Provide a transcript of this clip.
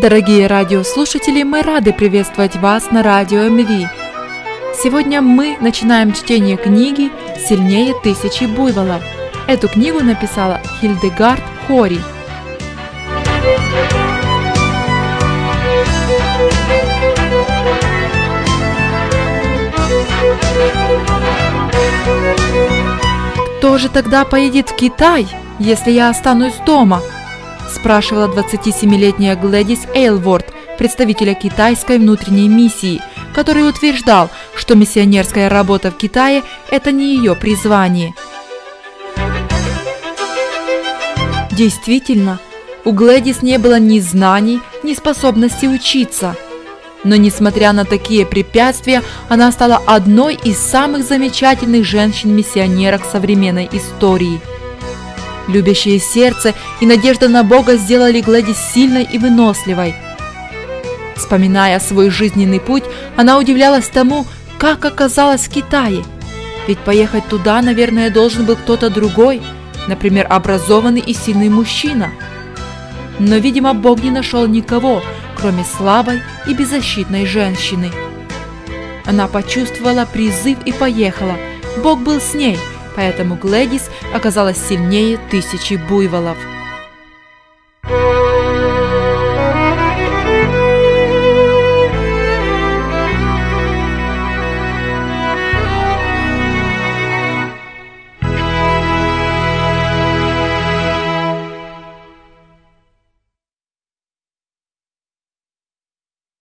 Дорогие радиослушатели, мы рады приветствовать вас на радио МВ. Сегодня мы начинаем чтение книги «Сильнее тысячи буйволов». Эту книгу написала Хильдегард Хори. Кто же тогда поедет в Китай, если я останусь дома? Спрашивала 27-летняя Глэдис Эйлворд, представителя китайской внутренней миссии, который утверждал, что миссионерская работа в Китае – это не ее призвание. Действительно, у Глэдис не было ни знаний, ни способности учиться. Но несмотря на такие препятствия, она стала одной из самых замечательных женщин-миссионерок современной истории – Любящее сердце и надежда на Бога сделали Глэдис сильной и выносливой. Вспоминая свой жизненный путь, она удивлялась тому, как оказалась в Китае. Ведь поехать туда, наверное, должен был кто-то другой, например, образованный и сильный мужчина. Но, видимо, Бог не нашел никого, кроме слабой и беззащитной женщины. Она почувствовала призыв и поехала. Бог был с ней – поэтому Глэдис оказалась сильнее тысячи буйволов.